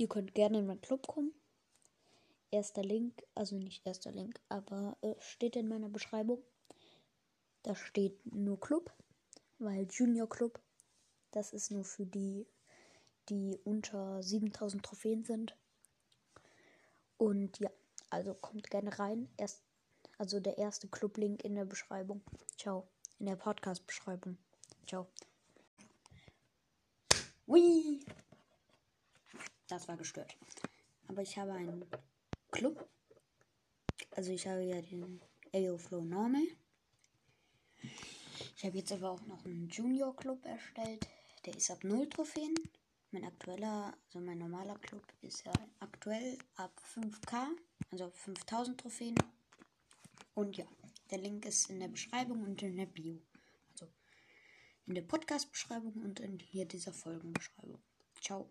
Ihr könnt gerne in meinen Club kommen. Erster Link, also nicht erster Link, aber äh, steht in meiner Beschreibung. Da steht nur Club, weil Junior Club, das ist nur für die, die unter 7000 Trophäen sind. Und ja, also kommt gerne rein. Erst, also der erste Club-Link in der Beschreibung. Ciao. In der Podcast-Beschreibung. Ciao. Hui! Das war gestört. Aber ich habe einen Club. Also ich habe ja den AO Flow Normal. Ich habe jetzt aber auch noch einen Junior Club erstellt. Der ist ab 0 Trophäen. Mein aktueller, also mein normaler Club ist ja aktuell ab 5k, also 5000 Trophäen. Und ja, der Link ist in der Beschreibung und in der Bio. Also in der Podcast-Beschreibung und in hier dieser Folgenbeschreibung. Ciao.